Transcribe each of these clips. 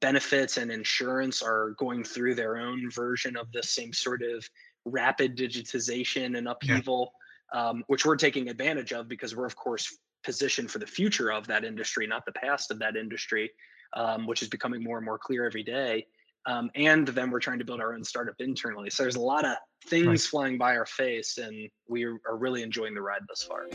benefits and insurance are going through their own version of the same sort of rapid digitization and upheaval, yeah. um, which we're taking advantage of because we're, of course, positioned for the future of that industry, not the past of that industry, um, which is becoming more and more clear every day. Um, and then we're trying to build our own startup internally. So there's a lot of things right. flying by our face, and we are really enjoying the ride thus far.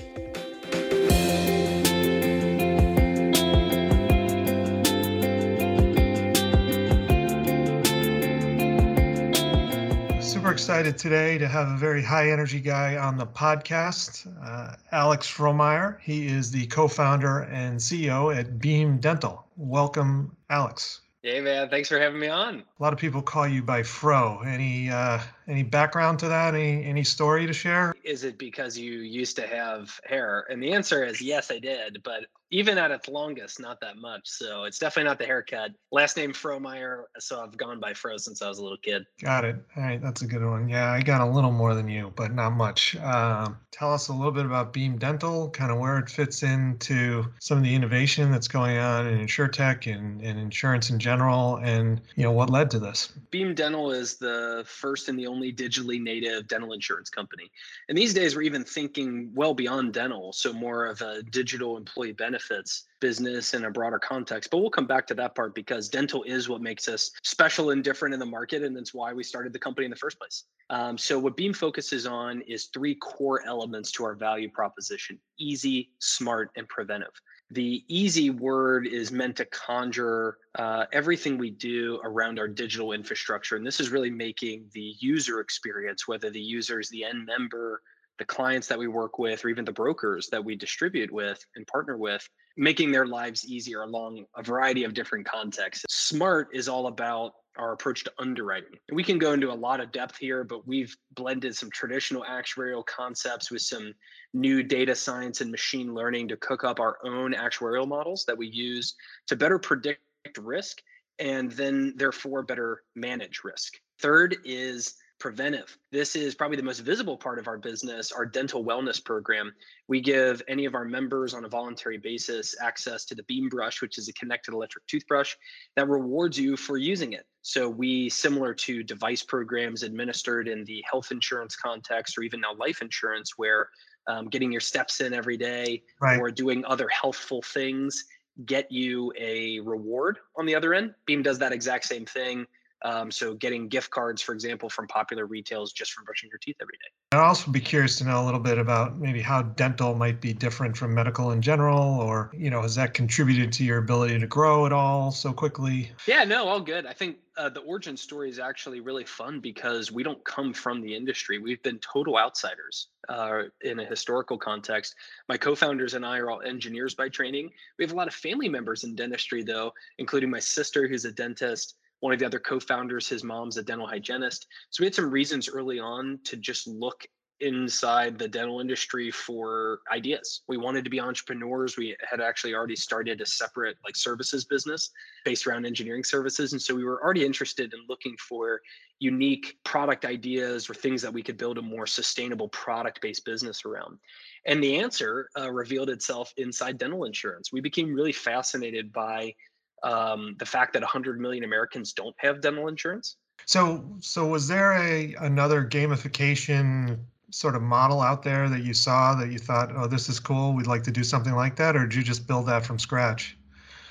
Super excited today to have a very high energy guy on the podcast, uh, Alex Frommeyer. He is the co founder and CEO at Beam Dental. Welcome, Alex. Hey man, thanks for having me on. A lot of people call you by Fro. Any uh, any background to that? Any any story to share? Is it because you used to have hair? And the answer is yes, I did. But even at its longest, not that much. So it's definitely not the haircut. Last name Frommeyer, so I've gone by Fro since I was a little kid. Got it. All right, that's a good one. Yeah, I got a little more than you, but not much. Um, tell us a little bit about Beam Dental, kind of where it fits into some of the innovation that's going on in insurtech and, and insurance in general, and you know what led to this. Beam Dental is the first and the only digitally native dental insurance company. And these days, we're even thinking well beyond dental, so more of a digital employee benefit benefits business in a broader context. But we'll come back to that part because dental is what makes us special and different in the market. And that's why we started the company in the first place. Um, so, what Beam focuses on is three core elements to our value proposition easy, smart, and preventive. The easy word is meant to conjure uh, everything we do around our digital infrastructure. And this is really making the user experience, whether the user is the end member, the clients that we work with or even the brokers that we distribute with and partner with making their lives easier along a variety of different contexts. Smart is all about our approach to underwriting. We can go into a lot of depth here but we've blended some traditional actuarial concepts with some new data science and machine learning to cook up our own actuarial models that we use to better predict risk and then therefore better manage risk. Third is preventive. This is probably the most visible part of our business, our dental wellness program. We give any of our members on a voluntary basis access to the Beam Brush, which is a connected electric toothbrush that rewards you for using it. So we, similar to device programs administered in the health insurance context or even now life insurance, where um, getting your steps in every day right. or doing other healthful things get you a reward on the other end. Beam does that exact same thing um, so getting gift cards, for example, from popular retails just from brushing your teeth every day. I'd also be curious to know a little bit about maybe how dental might be different from medical in general, or you know, has that contributed to your ability to grow at all so quickly? Yeah, no, all good. I think uh, the origin story is actually really fun because we don't come from the industry. We've been total outsiders uh, in a historical context. My co-founders and I are all engineers by training. We have a lot of family members in dentistry, though, including my sister, who's a dentist one of the other co-founders his mom's a dental hygienist. So we had some reasons early on to just look inside the dental industry for ideas. We wanted to be entrepreneurs. We had actually already started a separate like services business based around engineering services. And so we were already interested in looking for unique product ideas or things that we could build a more sustainable product based business around. And the answer uh, revealed itself inside dental insurance. We became really fascinated by um, the fact that 100 million Americans don't have dental insurance. So, so was there a another gamification sort of model out there that you saw that you thought, oh, this is cool, we'd like to do something like that, or did you just build that from scratch?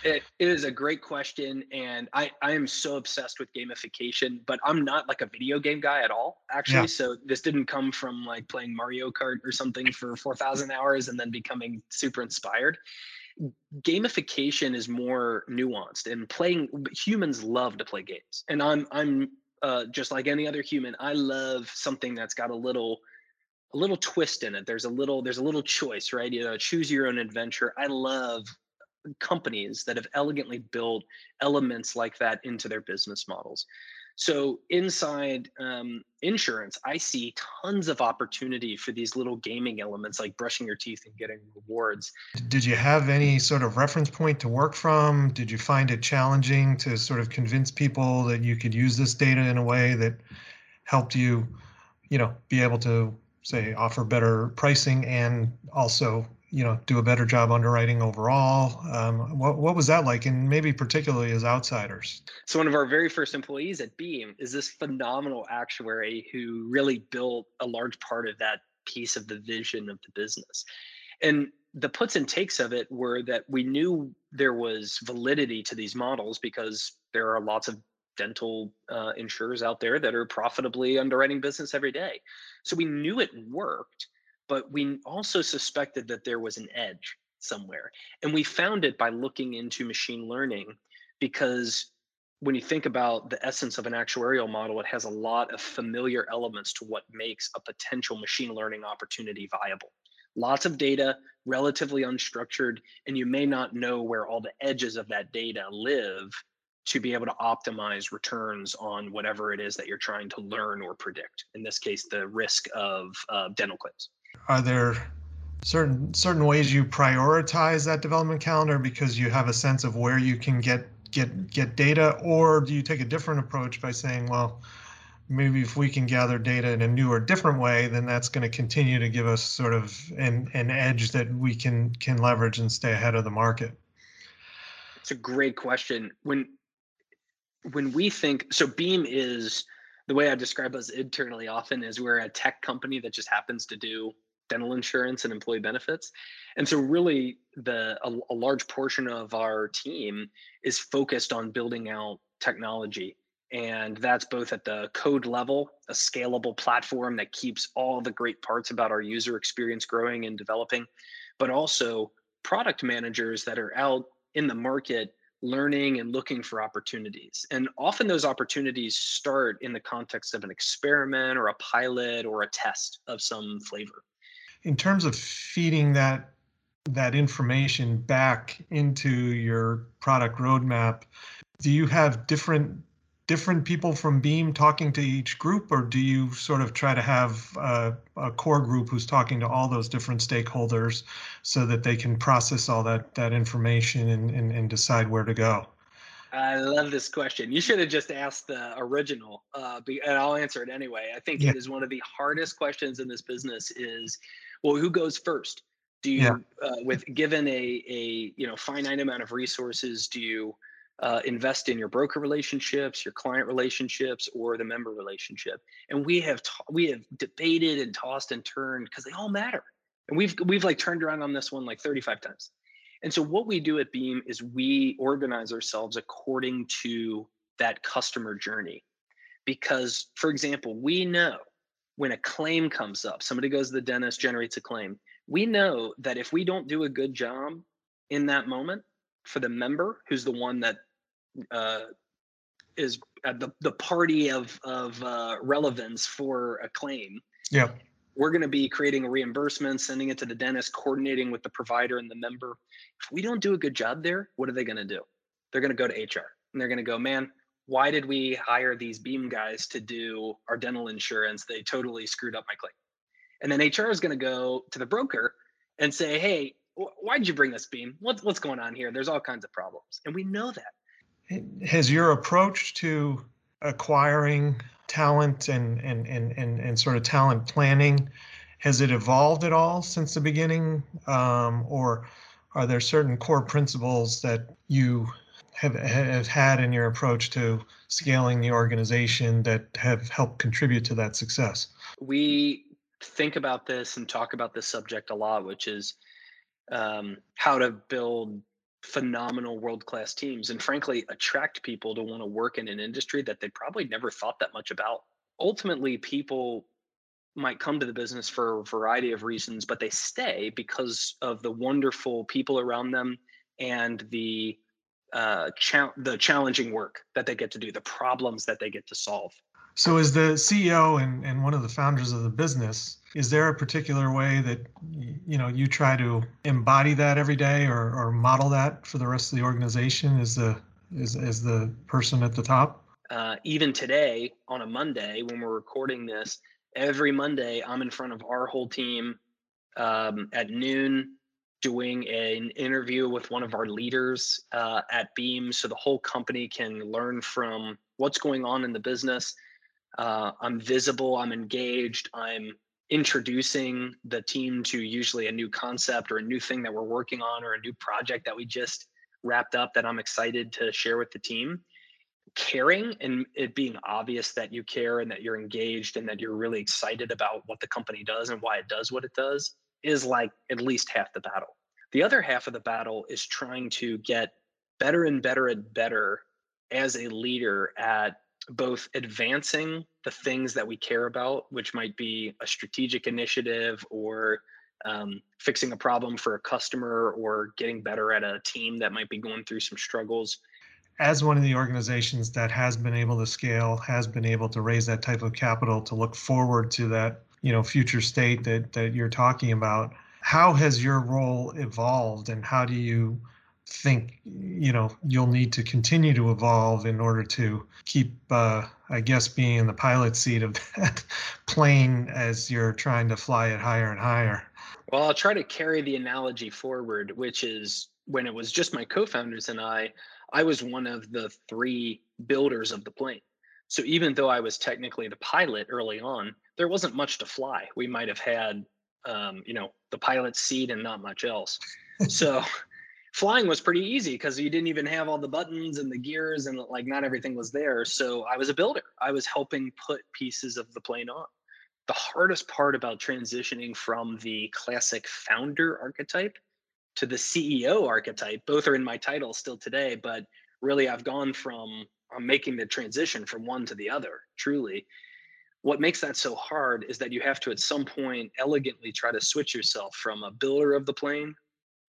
It is a great question, and I, I am so obsessed with gamification, but I'm not like a video game guy at all, actually. Yeah. So this didn't come from like playing Mario Kart or something for 4,000 hours and then becoming super inspired gamification is more nuanced and playing humans love to play games and i'm i'm uh, just like any other human i love something that's got a little a little twist in it. There's a little there's a little choice right? You know choose your own adventure. I love companies that have elegantly built elements like that into their business models so inside um, insurance, I see tons of opportunity for these little gaming elements like brushing your teeth and getting rewards. Did you have any sort of reference point to work from? Did you find it challenging to sort of convince people that you could use this data in a way that helped you, you know, be able to say offer better pricing and also you know do a better job underwriting overall. Um, what, what was that like? And maybe particularly as outsiders. So one of our very first employees at beam is this phenomenal actuary who really built a large part of that piece of the vision of the business. And the puts and takes of it were that we knew there was validity to these models because there are lots of dental uh, insurers out there that are profitably underwriting business every day. So we knew it worked but we also suspected that there was an edge somewhere. And we found it by looking into machine learning because when you think about the essence of an actuarial model, it has a lot of familiar elements to what makes a potential machine learning opportunity viable. Lots of data, relatively unstructured, and you may not know where all the edges of that data live to be able to optimize returns on whatever it is that you're trying to learn or predict. In this case, the risk of uh, dental claims are there certain certain ways you prioritize that development calendar because you have a sense of where you can get get get data? Or do you take a different approach by saying well maybe if we can gather data in a new or different way then that's going to continue to give us sort of an, an edge that we can can leverage and stay ahead of the market? It's a great question. When when we think so beam is the way i describe us internally often is we're a tech company that just happens to do dental insurance and employee benefits. And so really the a, a, large portion of our team is focused on building out technology. And that's both at the code level, a scalable platform that keeps all the great parts about our user experience growing and developing, but also product managers that are out in the market learning and looking for opportunities. And often those opportunities start in the context of an experiment or a pilot or a test of some flavor in terms of feeding that that information back into your product roadmap, do you have different different people from Beam talking to each group, or do you sort of try to have a, a, core group who's talking to all those different stakeholders so that they can process all that that information and, and, and decide where to go? I love this question. You should have just asked the original, uh, and I'll answer it anyway. I think yeah. it is one of the hardest questions in this business. Is well, who goes first? Do you, yeah. uh, with given a a you know finite amount of resources, do you uh, invest in your broker relationships, your client relationships, or the member relationship? And we have ta- we have debated and tossed and turned because they all matter. And we've we've like turned around on this one like 35 times. And so what we do at Beam is we organize ourselves according to that customer journey. Because, for example, we know when a claim comes up, somebody goes to the dentist, generates a claim. We know that if we don't do a good job in that moment for the member, who's the one that uh, is at the, the party of, of uh, relevance for a claim. Yeah. We're going to be creating a reimbursement, sending it to the dentist, coordinating with the provider and the member. If we don't do a good job there, what are they going to do? They're going to go to HR and they're going to go, man, why did we hire these beam guys to do our dental insurance? They totally screwed up my claim. And then hr is going to go to the broker and say hey why did you bring this beam? What's, what's going on here? There's all kinds of problems. And we know that. Has your approach to acquiring talent and and and and, and sort of talent planning has it evolved at all since the beginning? Um, or are there certain core principles that you have, have had in your approach to scaling the organization that have helped contribute to that success? We think about this and talk about this subject a lot, which is um, how to build phenomenal world class teams and frankly attract people to want to work in an industry that they probably never thought that much about. Ultimately, people might come to the business for a variety of reasons, but they stay because of the wonderful people around them and the uh, cha- the challenging work that they get to do, the problems that they get to solve. So, as the CEO and, and one of the founders of the business, is there a particular way that you know you try to embody that every day or, or model that for the rest of the organization? Is the is, is the person at the top? Uh, even today on a Monday when we're recording this, every Monday I'm in front of our whole team um, at noon doing an interview with one of our leaders uh, at Beam so the whole company can learn from what's going on in the business. Uh, I'm visible, I'm engaged, I'm introducing the team to usually a new concept or a new thing that we're working on or a new project that we just wrapped up that I'm excited to share with the team. Caring and it being obvious that you care and that you're engaged and that you're really excited about what the company does and why it does what it does is like at least half the battle. The other half of the battle is trying to get better and better and better as a leader at both advancing the things that we care about, which might be a strategic initiative or um, fixing a problem for a customer or getting better at a team that might be going through some struggles. As one of the organizations that has been able to scale, has been able to raise that type of capital to look forward to that, you know, future state that that you're talking about, how has your role evolved and how do you think you know you'll need to continue to evolve in order to keep uh, i guess being in the pilot seat of that plane as you're trying to fly it higher and higher? Well i'll try to carry the analogy forward which is when it was just my co-founders and i i was one of the three builders of the plane. So even though i was technically the pilot early on there wasn't much to fly. We might have had um, you know the pilot seat and not much else so flying was pretty easy because you didn't even have all the buttons and the gears and like not everything was there. So I was a builder. I was helping put pieces of the plane on. The hardest part about transitioning from the classic founder archetype to the CEO archetype, both are in my title still today, but really I've gone from I'm making the transition from one to the other, truly. What makes that so hard is that you have to at some point elegantly try to switch yourself from a builder of the plane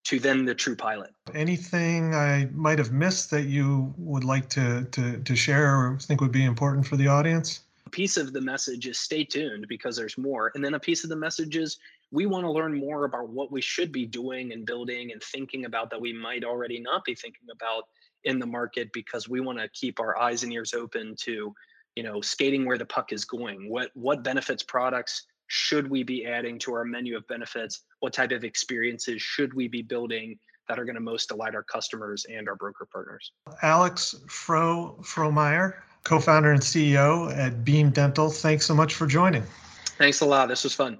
to then the true pilot. Anything I might have missed that you would like to, to, to share or think would be important for the audience? A piece of the message is stay tuned because there's more. And then a piece of the message is we want to learn more about what we should be doing and building and thinking about that we might already not be thinking about in the market because we want to keep our eyes and ears open to you know skating where the puck is going what what benefits products should we be adding to our menu of benefits? What type of experiences should we be building that are going to most delight our customers and our broker partners? Alex Fro Frommeyer, co-founder and CEO at Beam Dental. Thanks so much for joining. Thanks a lot. This was fun.